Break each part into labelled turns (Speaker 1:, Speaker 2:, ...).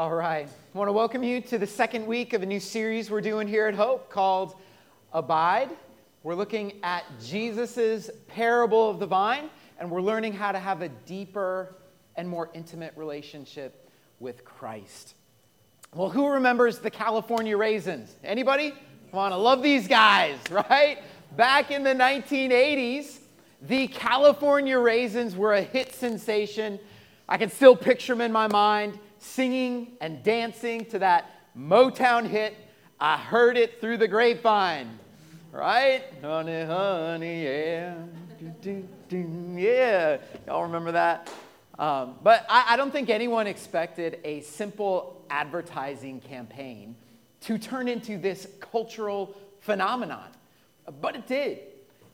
Speaker 1: All right. I want to welcome you to the second week of a new series we're doing here at Hope called Abide. We're looking at Jesus' parable of the vine, and we're learning how to have a deeper and more intimate relationship with Christ. Well, who remembers the California raisins? Anybody? Come on, I love these guys, right? Back in the 1980s, the California raisins were a hit sensation. I can still picture them in my mind singing and dancing to that Motown hit, I Heard It Through the Grapevine. Right? Honey, honey, yeah. Do, do, do, yeah. Y'all remember that? Um, but I, I don't think anyone expected a simple advertising campaign to turn into this cultural phenomenon. But it did.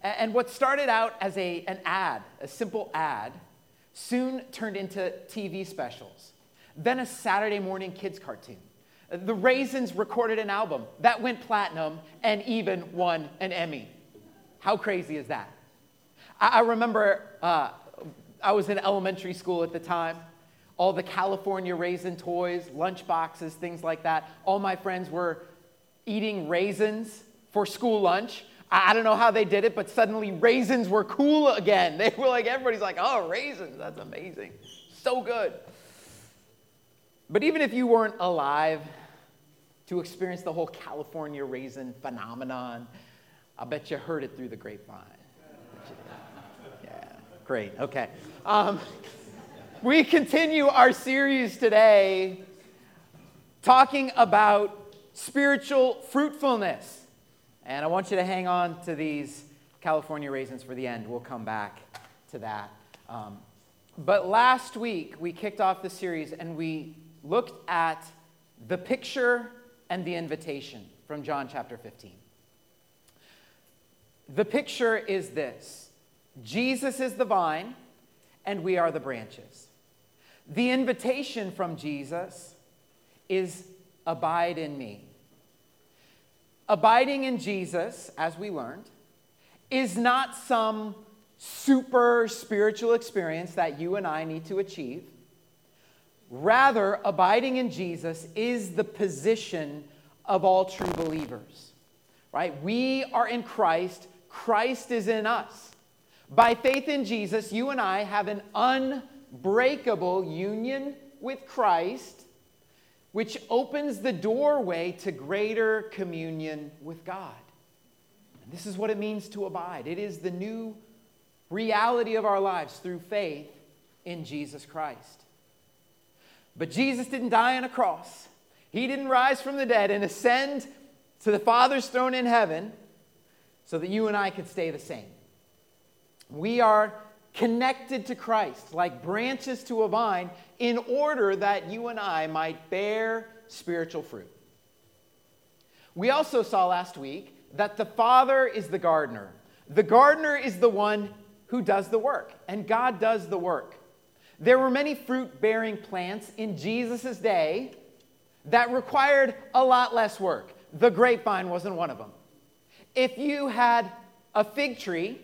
Speaker 1: And what started out as a, an ad, a simple ad, soon turned into TV specials then a Saturday morning kids cartoon. The Raisins recorded an album that went platinum and even won an Emmy. How crazy is that? I, remember uh, I was in elementary school at the time. All the California raisin toys, lunch boxes, things like that. All my friends were eating raisins for school lunch. I don't know how they did it, but suddenly raisins were cool again. They were like, everybody's like, oh, raisins, that's amazing. So good. But even if you weren't alive to experience the whole California raisin phenomenon, I bet you heard it through the grapevine. Yeah, great. Okay. Um, we continue our series today talking about spiritual fruitfulness. And I want you to hang on to these California raisins for the end. We'll come back to that. Um, but last week, we kicked off the series and we looked at the picture and the invitation from John chapter 15. The picture is this Jesus is the vine, and we are the branches. The invitation from Jesus is abide in me. Abiding in Jesus, as we learned, is not some super spiritual experience that you and I need to achieve. Rather, abiding in Jesus is the position of all true believers. Right? We are in Christ, Christ is in us. By faith in Jesus, you and I have an unbreakable union with Christ, which opens the doorway to greater communion with God. And this is what it means to abide. It is the new reality of our lives through faith in Jesus Christ. But Jesus didn't die on a cross. He didn't rise from the dead and ascend to the Father's throne in heaven so that you and I could stay the same. We are connected to Christ like branches to a vine in order that you and I might bear spiritual fruit. We also saw last week that the Father is the gardener. The gardener is the one who does the work, and God does the work. There were many fruit bearing plants in Jesus' day that required a lot less work. The grapevine wasn't one of them. If you had a fig tree,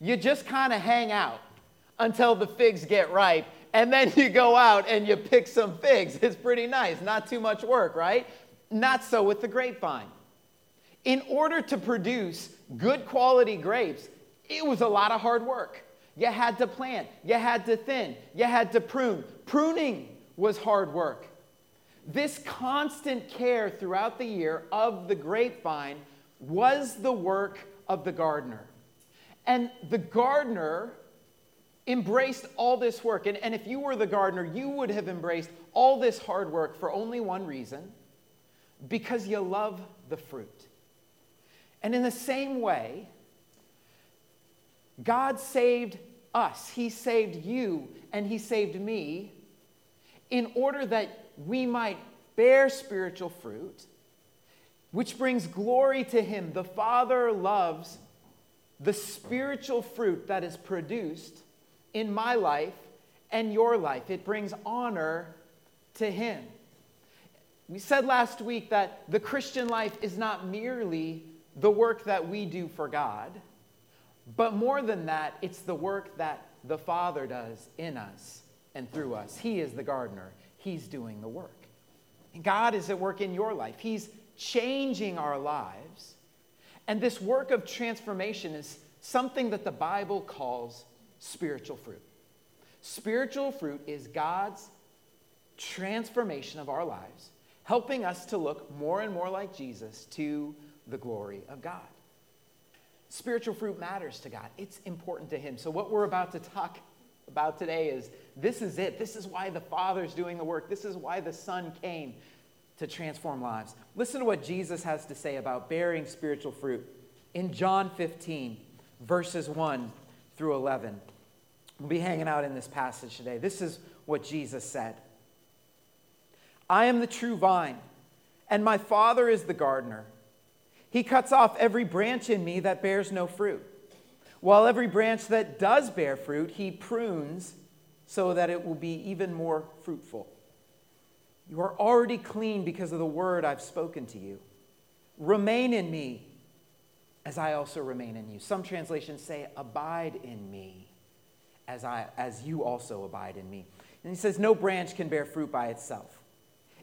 Speaker 1: you just kind of hang out until the figs get ripe, and then you go out and you pick some figs. It's pretty nice, not too much work, right? Not so with the grapevine. In order to produce good quality grapes, it was a lot of hard work. You had to plant, you had to thin, you had to prune. Pruning was hard work. This constant care throughout the year of the grapevine was the work of the gardener. And the gardener embraced all this work. And, and if you were the gardener, you would have embraced all this hard work for only one reason because you love the fruit. And in the same way, God saved us, He saved you, and He saved me in order that we might bear spiritual fruit, which brings glory to Him. The Father loves the spiritual fruit that is produced in my life and your life. It brings honor to Him. We said last week that the Christian life is not merely the work that we do for God but more than that, it's the work that the Father does in us and through us. He is the gardener, He's doing the work. And God is at work in your life. He's changing our lives. And this work of transformation is something that the Bible calls spiritual fruit. Spiritual fruit is God's transformation of our lives, helping us to look more and more like Jesus to the glory of God. Spiritual fruit matters to God, it's important to Him. So, what we're about to talk about today is this is it. This is why the Father's doing the work. This is why the Son came to transform lives. Listen to what Jesus has to say about bearing spiritual fruit in John 15, verses 1 through 11. We'll be hanging out in this passage today. This is what Jesus said I am the true vine, and my Father is the gardener. He cuts off every branch in me that bears no fruit, while every branch that does bear fruit, he prunes so that it will be even more fruitful. You are already clean because of the word I've spoken to you. Remain in me as I also remain in you. Some translations say, Abide in me as, I, as you also abide in me. And he says, No branch can bear fruit by itself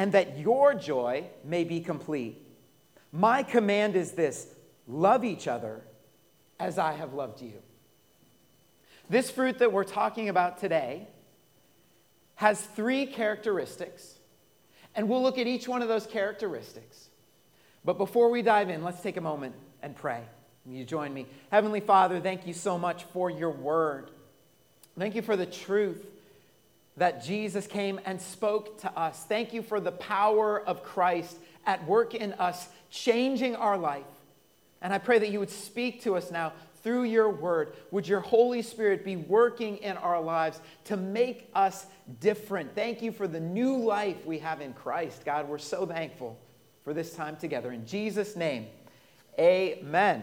Speaker 1: and that your joy may be complete. My command is this love each other as I have loved you. This fruit that we're talking about today has three characteristics, and we'll look at each one of those characteristics. But before we dive in, let's take a moment and pray. You join me? Heavenly Father, thank you so much for your word. Thank you for the truth that Jesus came and spoke to us. Thank you for the power of Christ at work in us, changing our life. And I pray that you would speak to us now through your word. Would your Holy Spirit be working in our lives to make us different? Thank you for the new life we have in Christ. God, we're so thankful for this time together. In Jesus' name, amen.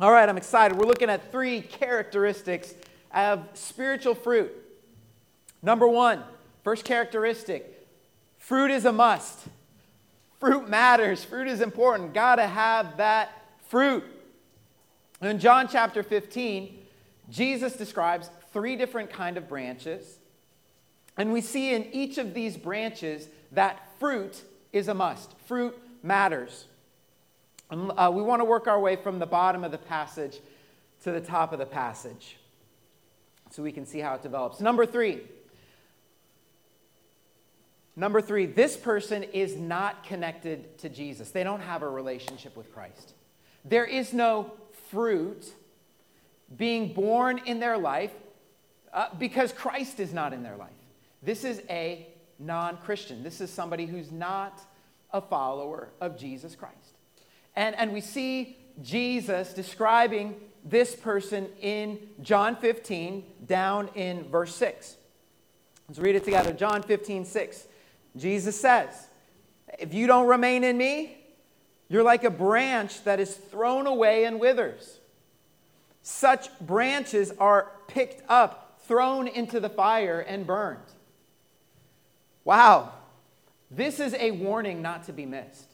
Speaker 1: All right, I'm excited. We're looking at three characteristics of spiritual fruit. Number one, first characteristic fruit is a must. Fruit matters, fruit is important. Gotta have that fruit. In John chapter 15, Jesus describes three different kind of branches. And we see in each of these branches that fruit is a must. Fruit matters. And, uh, we want to work our way from the bottom of the passage to the top of the passage so we can see how it develops. Number three, Number three, this person is not connected to Jesus. They don't have a relationship with Christ. There is no fruit being born in their life uh, because Christ is not in their life. This is a non Christian. This is somebody who's not a follower of Jesus Christ. And, and we see Jesus describing this person in John 15, down in verse 6. Let's read it together. John 15, 6. Jesus says, If you don't remain in me, you're like a branch that is thrown away and withers. Such branches are picked up, thrown into the fire, and burned. Wow, this is a warning not to be missed.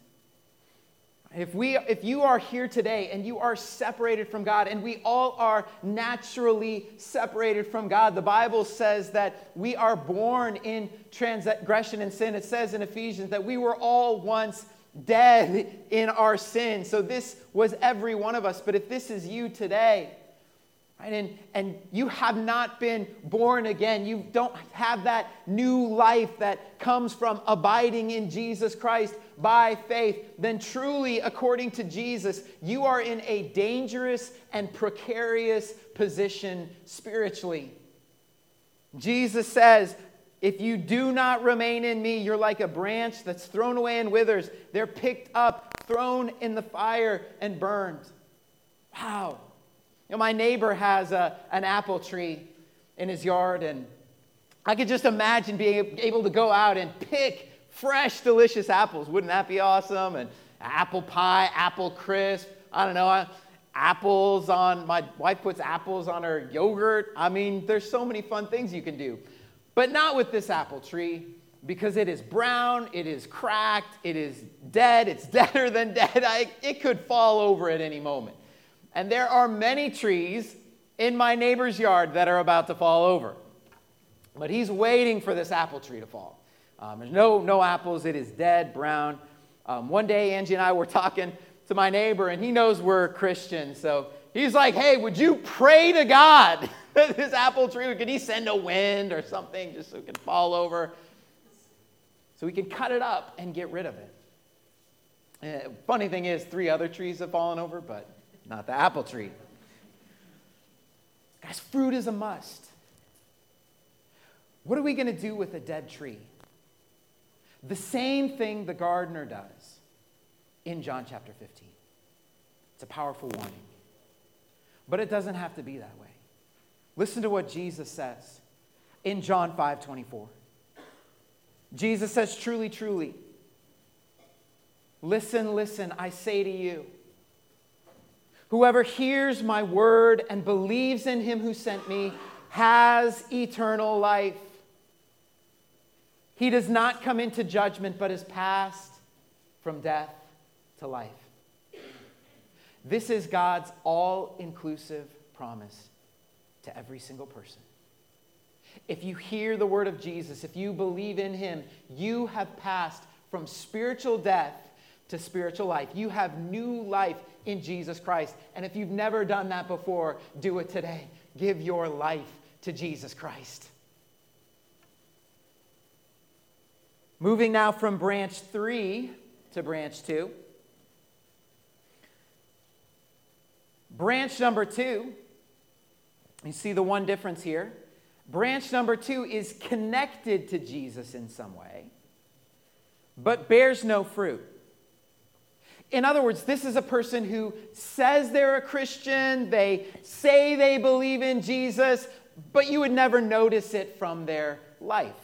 Speaker 1: If, we, if you are here today and you are separated from God, and we all are naturally separated from God, the Bible says that we are born in transgression and sin. It says in Ephesians that we were all once dead in our sin. So this was every one of us. But if this is you today, Right? And, and you have not been born again. You don't have that new life that comes from abiding in Jesus Christ by faith. Then, truly, according to Jesus, you are in a dangerous and precarious position spiritually. Jesus says, if you do not remain in me, you're like a branch that's thrown away and withers. They're picked up, thrown in the fire, and burned. Wow. You know, my neighbor has a, an apple tree in his yard, and I could just imagine being able to go out and pick fresh, delicious apples. Wouldn't that be awesome? And apple pie, apple crisp. I don't know. Apples on, my wife puts apples on her yogurt. I mean, there's so many fun things you can do. But not with this apple tree because it is brown, it is cracked, it is dead, it's deader than dead. I, it could fall over at any moment. And there are many trees in my neighbor's yard that are about to fall over. But he's waiting for this apple tree to fall. Um, there's no, no apples, it is dead, brown. Um, one day, Angie and I were talking to my neighbor, and he knows we're Christians. So he's like, hey, would you pray to God that this apple tree, could he send a wind or something just so it can fall over? So we can cut it up and get rid of it. Uh, funny thing is, three other trees have fallen over, but not the apple tree. Guys, fruit is a must. What are we going to do with a dead tree? The same thing the gardener does in John chapter 15. It's a powerful warning. But it doesn't have to be that way. Listen to what Jesus says in John 5 24. Jesus says, Truly, truly, listen, listen, I say to you. Whoever hears my word and believes in him who sent me has eternal life. He does not come into judgment, but is passed from death to life. This is God's all inclusive promise to every single person. If you hear the word of Jesus, if you believe in him, you have passed from spiritual death to spiritual life. You have new life in Jesus Christ. And if you've never done that before, do it today. Give your life to Jesus Christ. Moving now from branch three to branch two. Branch number two, you see the one difference here. Branch number two is connected to Jesus in some way, but bears no fruit. In other words, this is a person who says they're a Christian, they say they believe in Jesus, but you would never notice it from their life.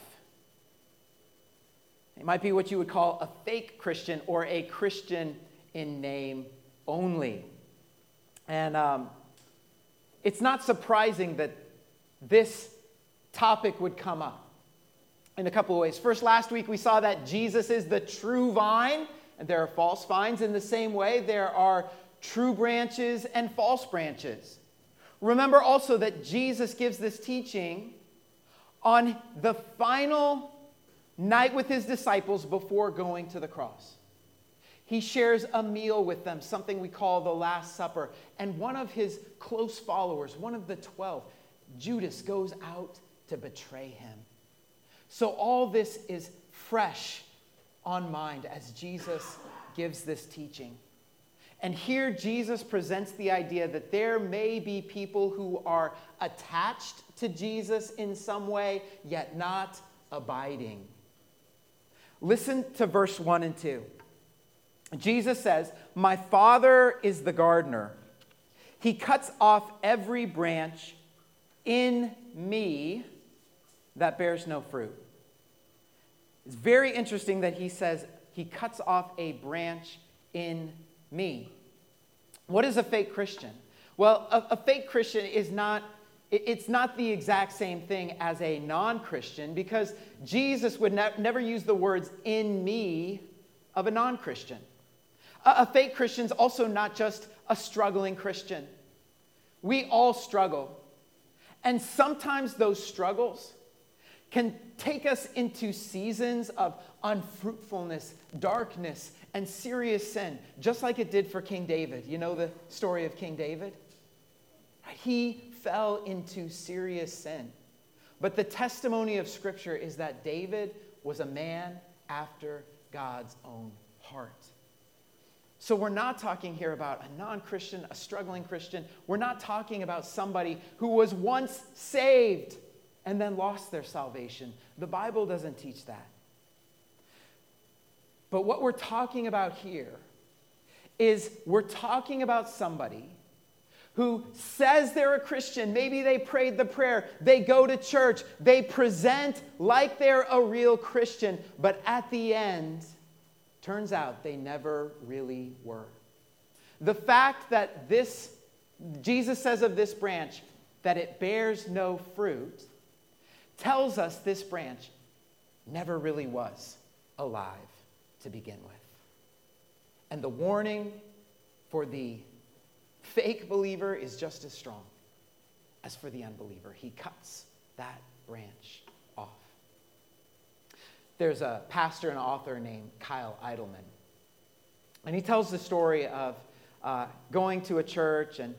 Speaker 1: It might be what you would call a fake Christian or a Christian in name only. And um, it's not surprising that this topic would come up in a couple of ways. First, last week we saw that Jesus is the true vine and there are false vines. In the same way, there are true branches and false branches. Remember also that Jesus gives this teaching on the final night with his disciples before going to the cross. He shares a meal with them, something we call the Last Supper. And one of his close followers, one of the 12, Judas, goes out to betray him. So all this is fresh on mind as Jesus gives this teaching. And here Jesus presents the idea that there may be people who are attached to Jesus in some way, yet not abiding. Listen to verse 1 and 2. Jesus says, My Father is the gardener. He cuts off every branch in me that bears no fruit it's very interesting that he says he cuts off a branch in me. What is a fake Christian? Well, a, a fake Christian is not it's not the exact same thing as a non Christian because Jesus would ne- never use the words in me of a non Christian. A, a fake Christian is also not just a struggling Christian. We all struggle. And sometimes those struggles can take us into seasons of unfruitfulness, darkness, and serious sin, just like it did for King David. You know the story of King David? He fell into serious sin. But the testimony of Scripture is that David was a man after God's own heart. So, we're not talking here about a non Christian, a struggling Christian. We're not talking about somebody who was once saved and then lost their salvation. The Bible doesn't teach that. But what we're talking about here is we're talking about somebody who says they're a Christian. Maybe they prayed the prayer, they go to church, they present like they're a real Christian, but at the end, turns out they never really were. The fact that this, Jesus says of this branch, that it bears no fruit, tells us this branch never really was alive to begin with. And the warning for the fake believer is just as strong as for the unbeliever. He cuts that branch off. There's a pastor and author named Kyle Idleman. And he tells the story of uh, going to a church, and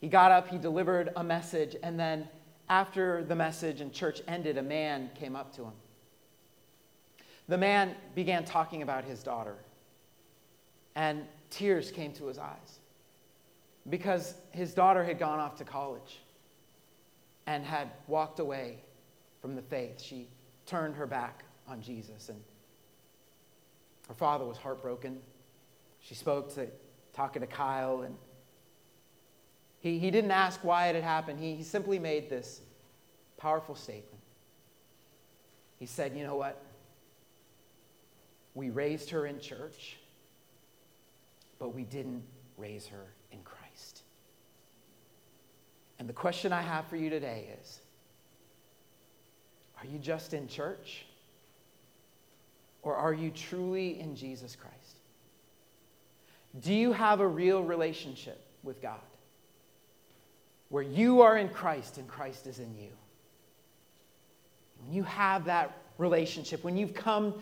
Speaker 1: he got up, he delivered a message, and then after the message and church ended, a man came up to him. The man began talking about his daughter, and tears came to his eyes because his daughter had gone off to college and had walked away from the faith. She turned her back on Jesus, and her father was heartbroken. She spoke to talking to Kyle, and he, he didn't ask why it had happened. He, he simply made this powerful statement. He said, You know what? We raised her in church, but we didn't raise her in Christ. And the question I have for you today is Are you just in church? Or are you truly in Jesus Christ? Do you have a real relationship with God? Where you are in Christ and Christ is in you. When you have that relationship, when you've come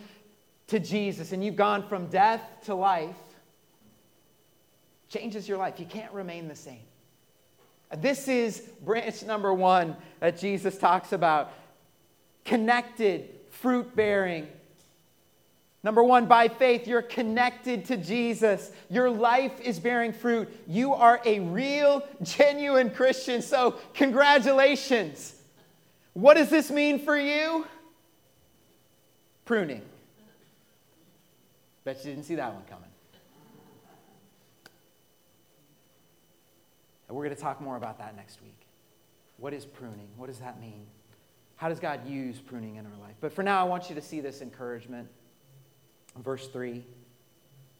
Speaker 1: to Jesus and you've gone from death to life, changes your life. You can't remain the same. This is branch number one that Jesus talks about connected, fruit bearing. Number one, by faith, you're connected to Jesus. Your life is bearing fruit. You are a real, genuine Christian. So, congratulations. What does this mean for you? Pruning. Bet you didn't see that one coming. And we're going to talk more about that next week. What is pruning? What does that mean? How does God use pruning in our life? But for now, I want you to see this encouragement. Verse 3,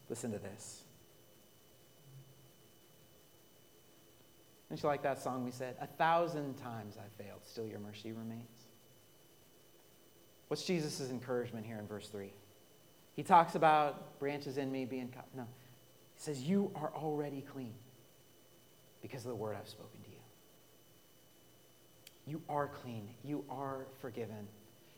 Speaker 1: listen to this. Don't you like that song we said? A thousand times I failed, still your mercy remains. What's Jesus' encouragement here in verse 3? He talks about branches in me being cut. No. He says, You are already clean because of the word I've spoken to you. You are clean. You are forgiven.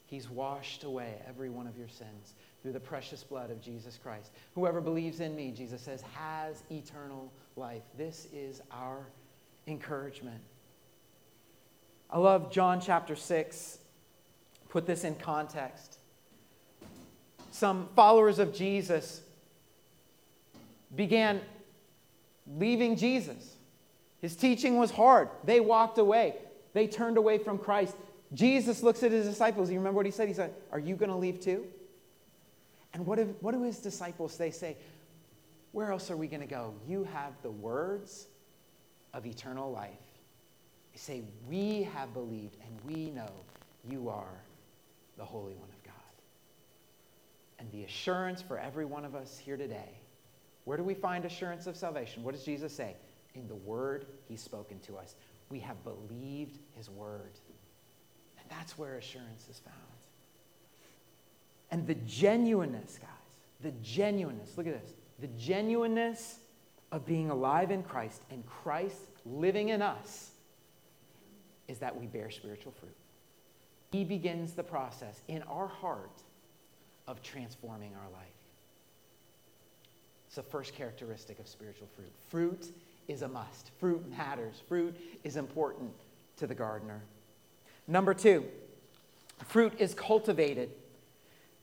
Speaker 1: He's washed away every one of your sins through the precious blood of Jesus Christ. Whoever believes in me, Jesus says, has eternal life. This is our encouragement. I love John chapter 6. Put this in context. Some followers of Jesus began leaving Jesus. His teaching was hard. They walked away, they turned away from Christ. Jesus looks at his disciples. You remember what he said? He said, Are you going to leave too? And what, if, what do his disciples they say? Where else are we going to go? You have the words of eternal life. They say, We have believed and we know you are the Holy One of God. And the assurance for every one of us here today where do we find assurance of salvation? What does Jesus say? In the word he's spoken to us. We have believed his word. And that's where assurance is found. And the genuineness, guys, the genuineness, look at this, the genuineness of being alive in Christ and Christ living in us is that we bear spiritual fruit. He begins the process in our heart of transforming our life. It's the first characteristic of spiritual fruit. Fruit is a must. Fruit matters. Fruit is important. to the gardener. Number two, fruit is cultivated.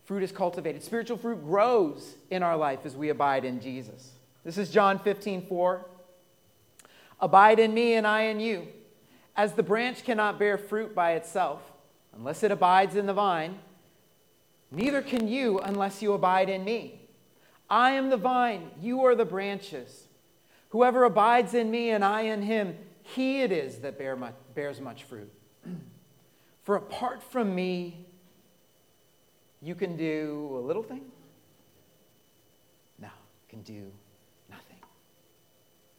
Speaker 1: Fruit is cultivated. Spiritual fruit grows in our life as we abide in Jesus. This is John 15, 4. Abide in me and I in you. As the branch cannot bear fruit by itself unless it abides in the vine, neither can you unless you abide in me. I am the vine, you are the branches. Whoever abides in me and I in him, he it is that bear much, bears much fruit. For apart from me, you can do a little thing? No, you can do nothing.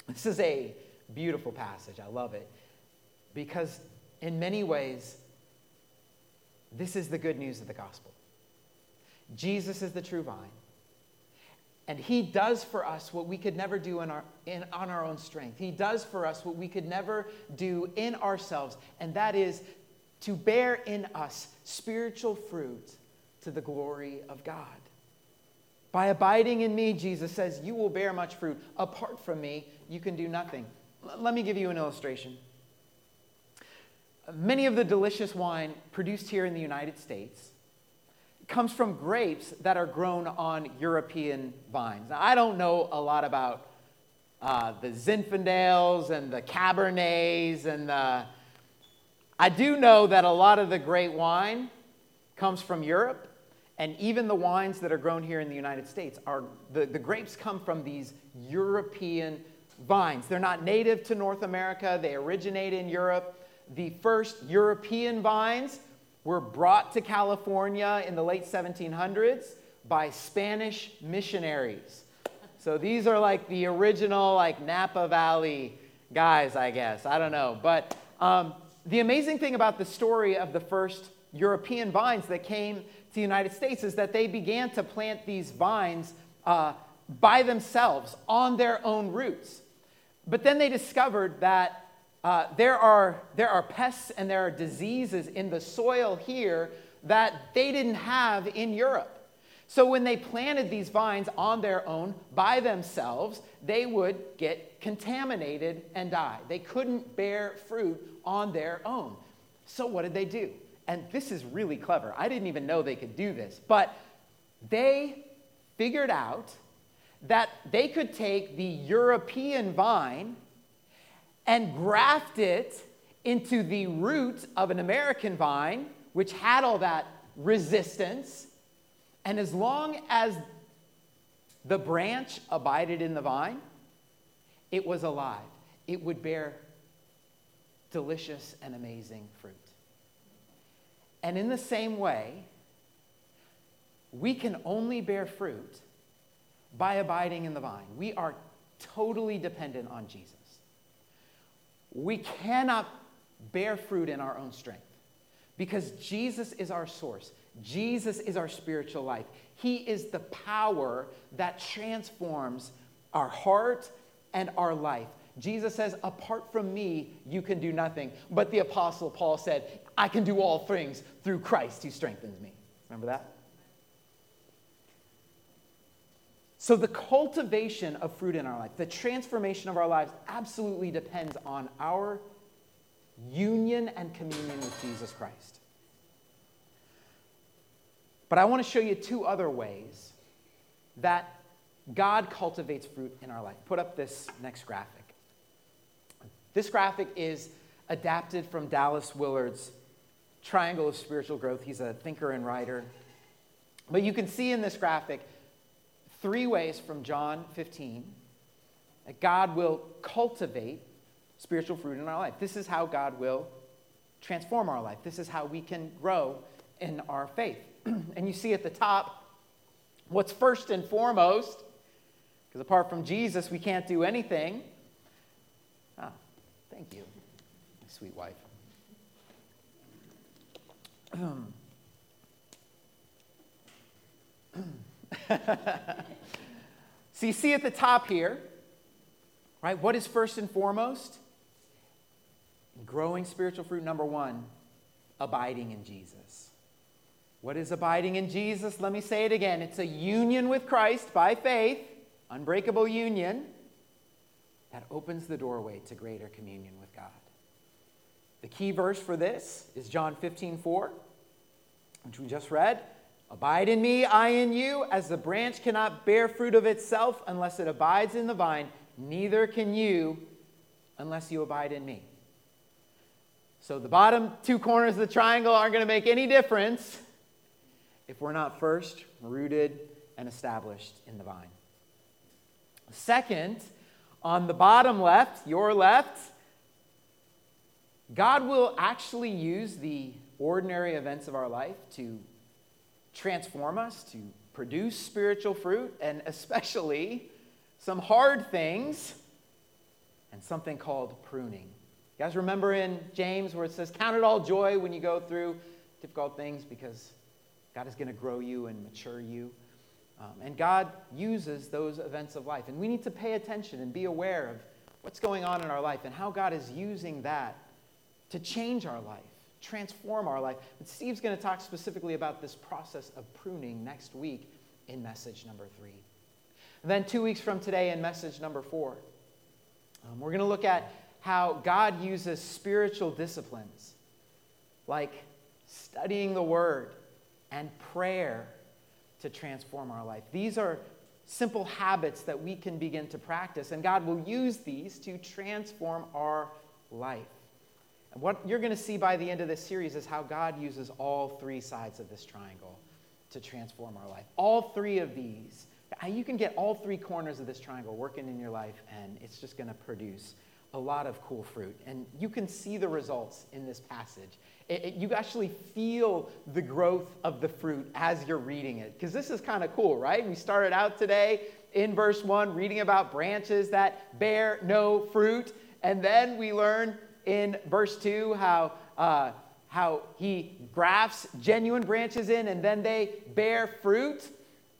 Speaker 1: This is a beautiful passage. I love it because, in many ways, this is the good news of the gospel. Jesus is the true vine. And he does for us what we could never do in our, in, on our own strength. He does for us what we could never do in ourselves, and that is to bear in us spiritual fruit to the glory of God. By abiding in me, Jesus says, you will bear much fruit. Apart from me, you can do nothing. L- let me give you an illustration. Many of the delicious wine produced here in the United States comes from grapes that are grown on European vines. Now, I don't know a lot about uh, the Zinfandels and the Cabernets and the. I do know that a lot of the great wine comes from Europe, and even the wines that are grown here in the United States are the, the grapes come from these European vines. They're not native to North America, they originate in Europe. The first European vines were brought to California in the late 1700s by Spanish missionaries. So these are like the original, like Napa Valley guys, I guess. I don't know. But um, the amazing thing about the story of the first European vines that came the United States is that they began to plant these vines uh, by themselves on their own roots. But then they discovered that uh, there, are, there are pests and there are diseases in the soil here that they didn't have in Europe. So when they planted these vines on their own by themselves, they would get contaminated and die. They couldn't bear fruit on their own. So what did they do? And this is really clever. I didn't even know they could do this, but they figured out that they could take the European vine and graft it into the root of an American vine, which had all that resistance. And as long as the branch abided in the vine, it was alive. It would bear delicious and amazing fruit. And in the same way, we can only bear fruit by abiding in the vine. We are totally dependent on Jesus. We cannot bear fruit in our own strength because Jesus is our source. Jesus is our spiritual life. He is the power that transforms our heart and our life. Jesus says, Apart from me, you can do nothing. But the Apostle Paul said, I can do all things through Christ who strengthens me. Remember that? So, the cultivation of fruit in our life, the transformation of our lives, absolutely depends on our union and communion with Jesus Christ. But I want to show you two other ways that God cultivates fruit in our life. Put up this next graphic. This graphic is adapted from Dallas Willard's Triangle of Spiritual Growth. He's a thinker and writer. But you can see in this graphic three ways from John 15 that God will cultivate spiritual fruit in our life. This is how God will transform our life. This is how we can grow in our faith. and you see at the top what's first and foremost, because apart from Jesus, we can't do anything. Ah, thank you, sweet wife. so you see at the top here, right? What is first and foremost? Growing spiritual fruit, number one, abiding in Jesus. What is abiding in Jesus? Let me say it again. It's a union with Christ by faith, unbreakable union that opens the doorway to greater communion with God. The key verse for this is John 15, 4, which we just read. Abide in me, I in you, as the branch cannot bear fruit of itself unless it abides in the vine, neither can you unless you abide in me. So the bottom two corners of the triangle aren't going to make any difference if we're not first rooted and established in the vine. Second, on the bottom left, your left, God will actually use the ordinary events of our life to transform us, to produce spiritual fruit, and especially some hard things and something called pruning. You guys remember in James where it says, Count it all joy when you go through difficult things because God is going to grow you and mature you. Um, and God uses those events of life. And we need to pay attention and be aware of what's going on in our life and how God is using that to change our life, transform our life. And Steve's going to talk specifically about this process of pruning next week in message number three. And then, two weeks from today, in message number four, um, we're going to look at how God uses spiritual disciplines like studying the Word and prayer to transform our life. These are simple habits that we can begin to practice, and God will use these to transform our life. And what you're going to see by the end of this series is how God uses all three sides of this triangle to transform our life. All three of these, you can get all three corners of this triangle working in your life, and it's just going to produce a lot of cool fruit. And you can see the results in this passage. It, it, you actually feel the growth of the fruit as you're reading it. Because this is kind of cool, right? We started out today in verse 1 reading about branches that bear no fruit. And then we learn in verse 2 how, uh, how he grafts genuine branches in and then they bear fruit.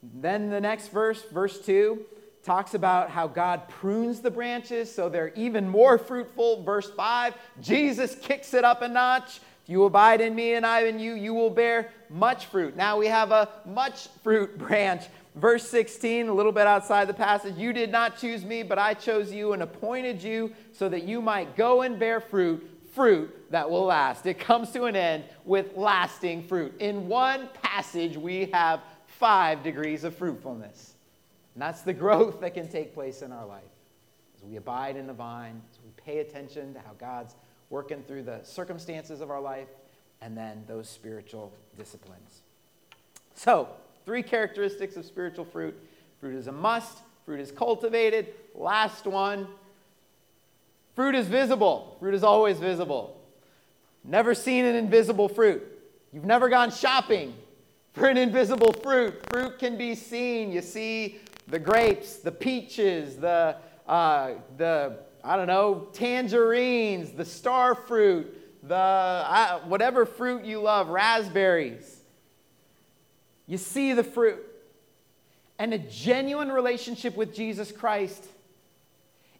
Speaker 1: Then the next verse, verse 2, talks about how God prunes the branches so they're even more fruitful. Verse 5, Jesus kicks it up a notch. If you abide in me and I in you, you will bear much fruit. Now we have a much fruit branch. Verse 16, a little bit outside the passage, you did not choose me, but I chose you and appointed you so that you might go and bear fruit, fruit that will last. It comes to an end with lasting fruit. In one passage, we have five degrees of fruitfulness. And that's the growth that can take place in our life as we abide in the vine, as we pay attention to how God's working through the circumstances of our life, and then those spiritual disciplines. So, three characteristics of spiritual fruit fruit is a must, fruit is cultivated. Last one fruit is visible. Fruit is always visible. Never seen an invisible fruit. You've never gone shopping for an invisible fruit. Fruit can be seen. You see the grapes, the peaches, the, uh, the I don't know, tangerines, the star fruit, the uh, whatever fruit you love, raspberries. You see the fruit. And a genuine relationship with Jesus Christ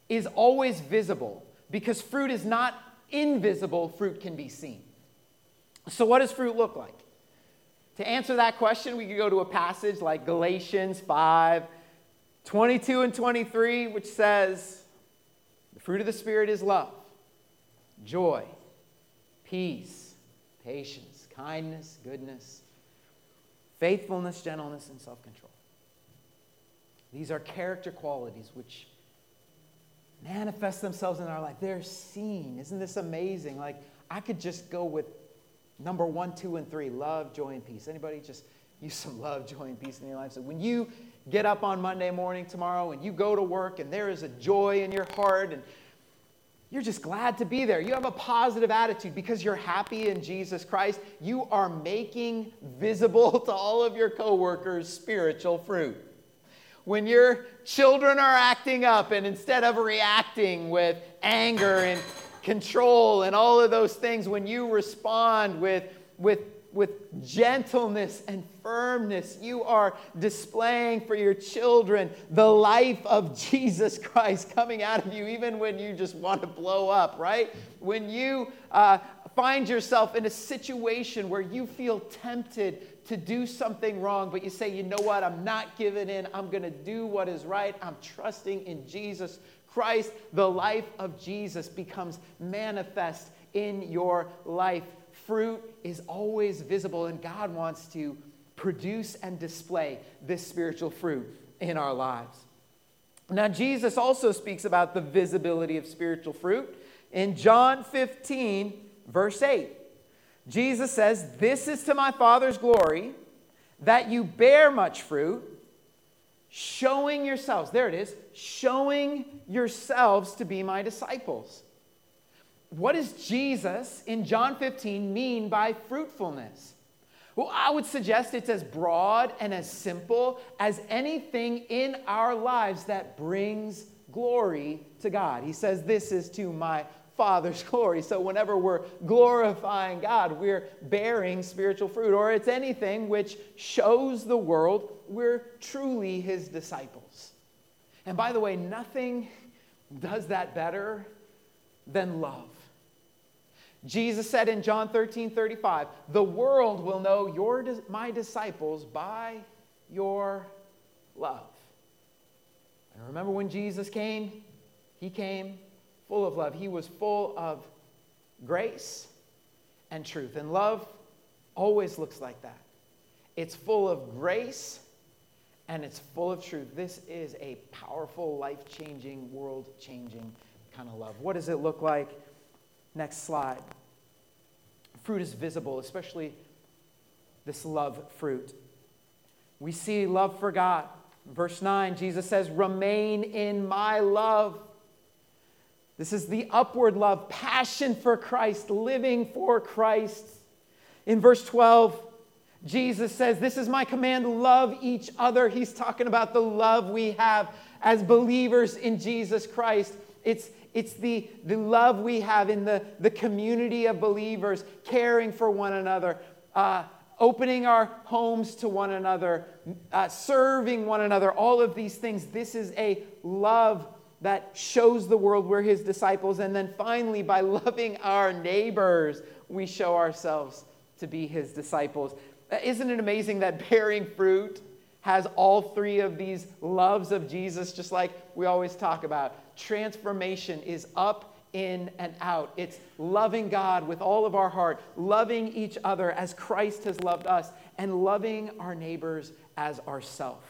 Speaker 1: is always visible because fruit is not invisible, fruit can be seen. So, what does fruit look like? To answer that question, we could go to a passage like Galatians 5 22 and 23, which says, The fruit of the Spirit is love, joy, peace, patience, kindness, goodness, faithfulness, gentleness, and self control. These are character qualities which manifest themselves in our life. They're seen. Isn't this amazing? Like, I could just go with number one, two, and three love, joy, and peace. Anybody just use some love, joy, and peace in your life? So when you get up on Monday morning tomorrow and you go to work and there is a joy in your heart and you're just glad to be there. You have a positive attitude because you're happy in Jesus Christ. You are making visible to all of your coworkers spiritual fruit. When your children are acting up and instead of reacting with anger and control and all of those things, when you respond with, with with gentleness and firmness. You are displaying for your children the life of Jesus Christ coming out of you, even when you just want to blow up, right? When you uh, find yourself in a situation where you feel tempted to do something wrong, but you say, you know what, I'm not giving in. I'm going to do what is right. I'm trusting in Jesus Christ. The life of Jesus becomes manifest in your life. Fruit is always visible, and God wants to produce and display this spiritual fruit in our lives. Now, Jesus also speaks about the visibility of spiritual fruit in John 15, verse 8. Jesus says, This is to my Father's glory that you bear much fruit, showing yourselves, there it is, showing yourselves to be my disciples. What does Jesus in John 15 mean by fruitfulness? Well, I would suggest it's as broad and as simple as anything in our lives that brings glory to God. He says, This is to my Father's glory. So, whenever we're glorifying God, we're bearing spiritual fruit, or it's anything which shows the world we're truly His disciples. And by the way, nothing does that better than love. Jesus said in John 13 35, The world will know you're my disciples by your love. And remember when Jesus came? He came full of love. He was full of grace and truth. And love always looks like that it's full of grace and it's full of truth. This is a powerful, life changing, world changing kind of love. What does it look like? Next slide. Fruit is visible, especially this love fruit. We see love for God. Verse 9, Jesus says, Remain in my love. This is the upward love, passion for Christ, living for Christ. In verse 12, Jesus says, This is my command love each other. He's talking about the love we have as believers in Jesus Christ. It's, it's the, the love we have in the, the community of believers, caring for one another, uh, opening our homes to one another, uh, serving one another, all of these things. This is a love that shows the world we're his disciples. And then finally, by loving our neighbors, we show ourselves to be his disciples. Uh, isn't it amazing that bearing fruit has all three of these loves of Jesus, just like we always talk about? transformation is up, in, and out. It's loving God with all of our heart, loving each other as Christ has loved us, and loving our neighbors as ourself.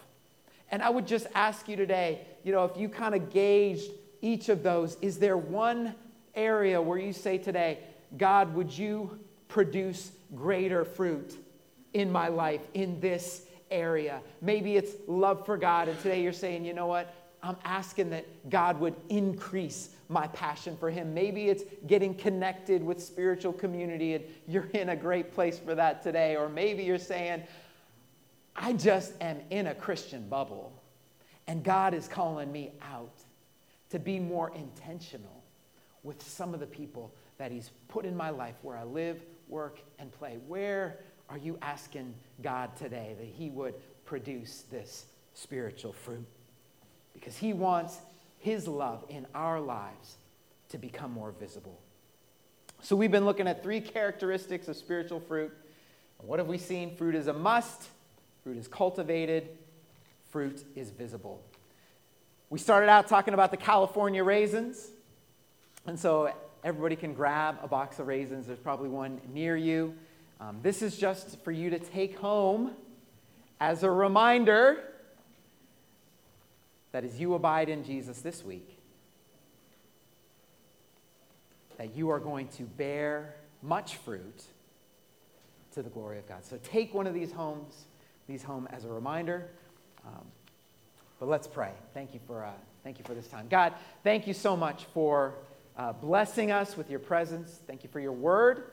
Speaker 1: And I would just ask you today, you know, if you kind of gauged each of those, is there one area where you say today, God, would you produce greater fruit in my life in this area? Maybe it's love for God, and today you're saying, you know what? I'm asking that God would increase my passion for Him. Maybe it's getting connected with spiritual community and you're in a great place for that today. Or maybe you're saying, I just am in a Christian bubble and God is calling me out to be more intentional with some of the people that He's put in my life where I live, work, and play. Where are you asking God today that He would produce this spiritual fruit? because He wants His love in our lives to become more visible. So, we've been looking at three characteristics of spiritual fruit. What have we seen? Fruit is a must, fruit is cultivated, fruit is visible. We started out talking about the California raisins. And so everybody can grab a box of raisins. There's probably one near you. Um, this is just for you to take home as a reminder that as you abide in Jesus this week, that you are going to bear much fruit to the glory of God. So take one of these homes, these home as a reminder. Um, but let's pray. Thank you for uh, thank you for this time, God. Thank you so much for uh, blessing us with your presence. Thank you for your word.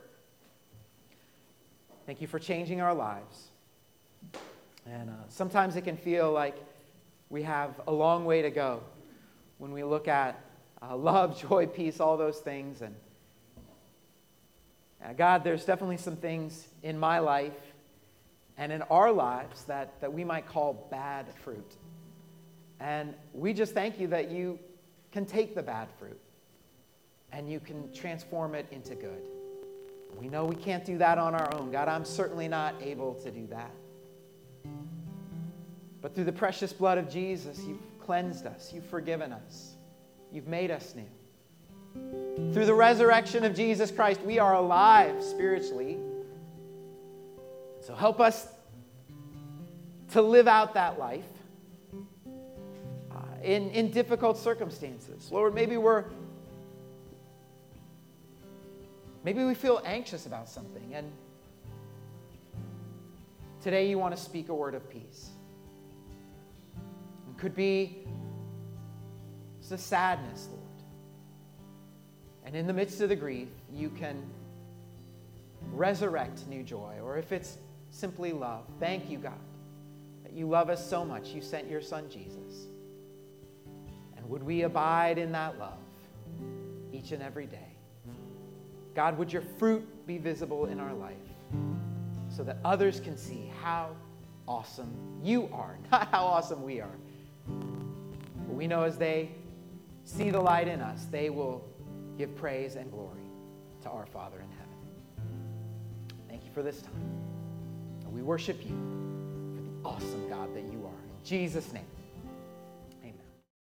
Speaker 1: Thank you for changing our lives. And uh, sometimes it can feel like we have a long way to go when we look at uh, love, joy, peace, all those things. And uh, God, there's definitely some things in my life and in our lives that, that we might call bad fruit. And we just thank you that you can take the bad fruit and you can transform it into good. We know we can't do that on our own. God, I'm certainly not able to do that. But through the precious blood of Jesus, you've cleansed us, you've forgiven us, you've made us new. Through the resurrection of Jesus Christ, we are alive spiritually. So help us to live out that life uh, in, in difficult circumstances. Lord, maybe we're maybe we feel anxious about something and today you want to speak a word of peace. It could be it's a sadness, Lord. And in the midst of the grief, you can resurrect new joy. Or if it's simply love, thank you, God, that you love us so much, you sent your son Jesus. And would we abide in that love each and every day? God, would your fruit be visible in our life so that others can see how awesome you are, not how awesome we are. But we know as they see the light in us, they will give praise and glory to our Father in heaven. Thank you for this time. We worship you for the awesome God that you are. In Jesus' name.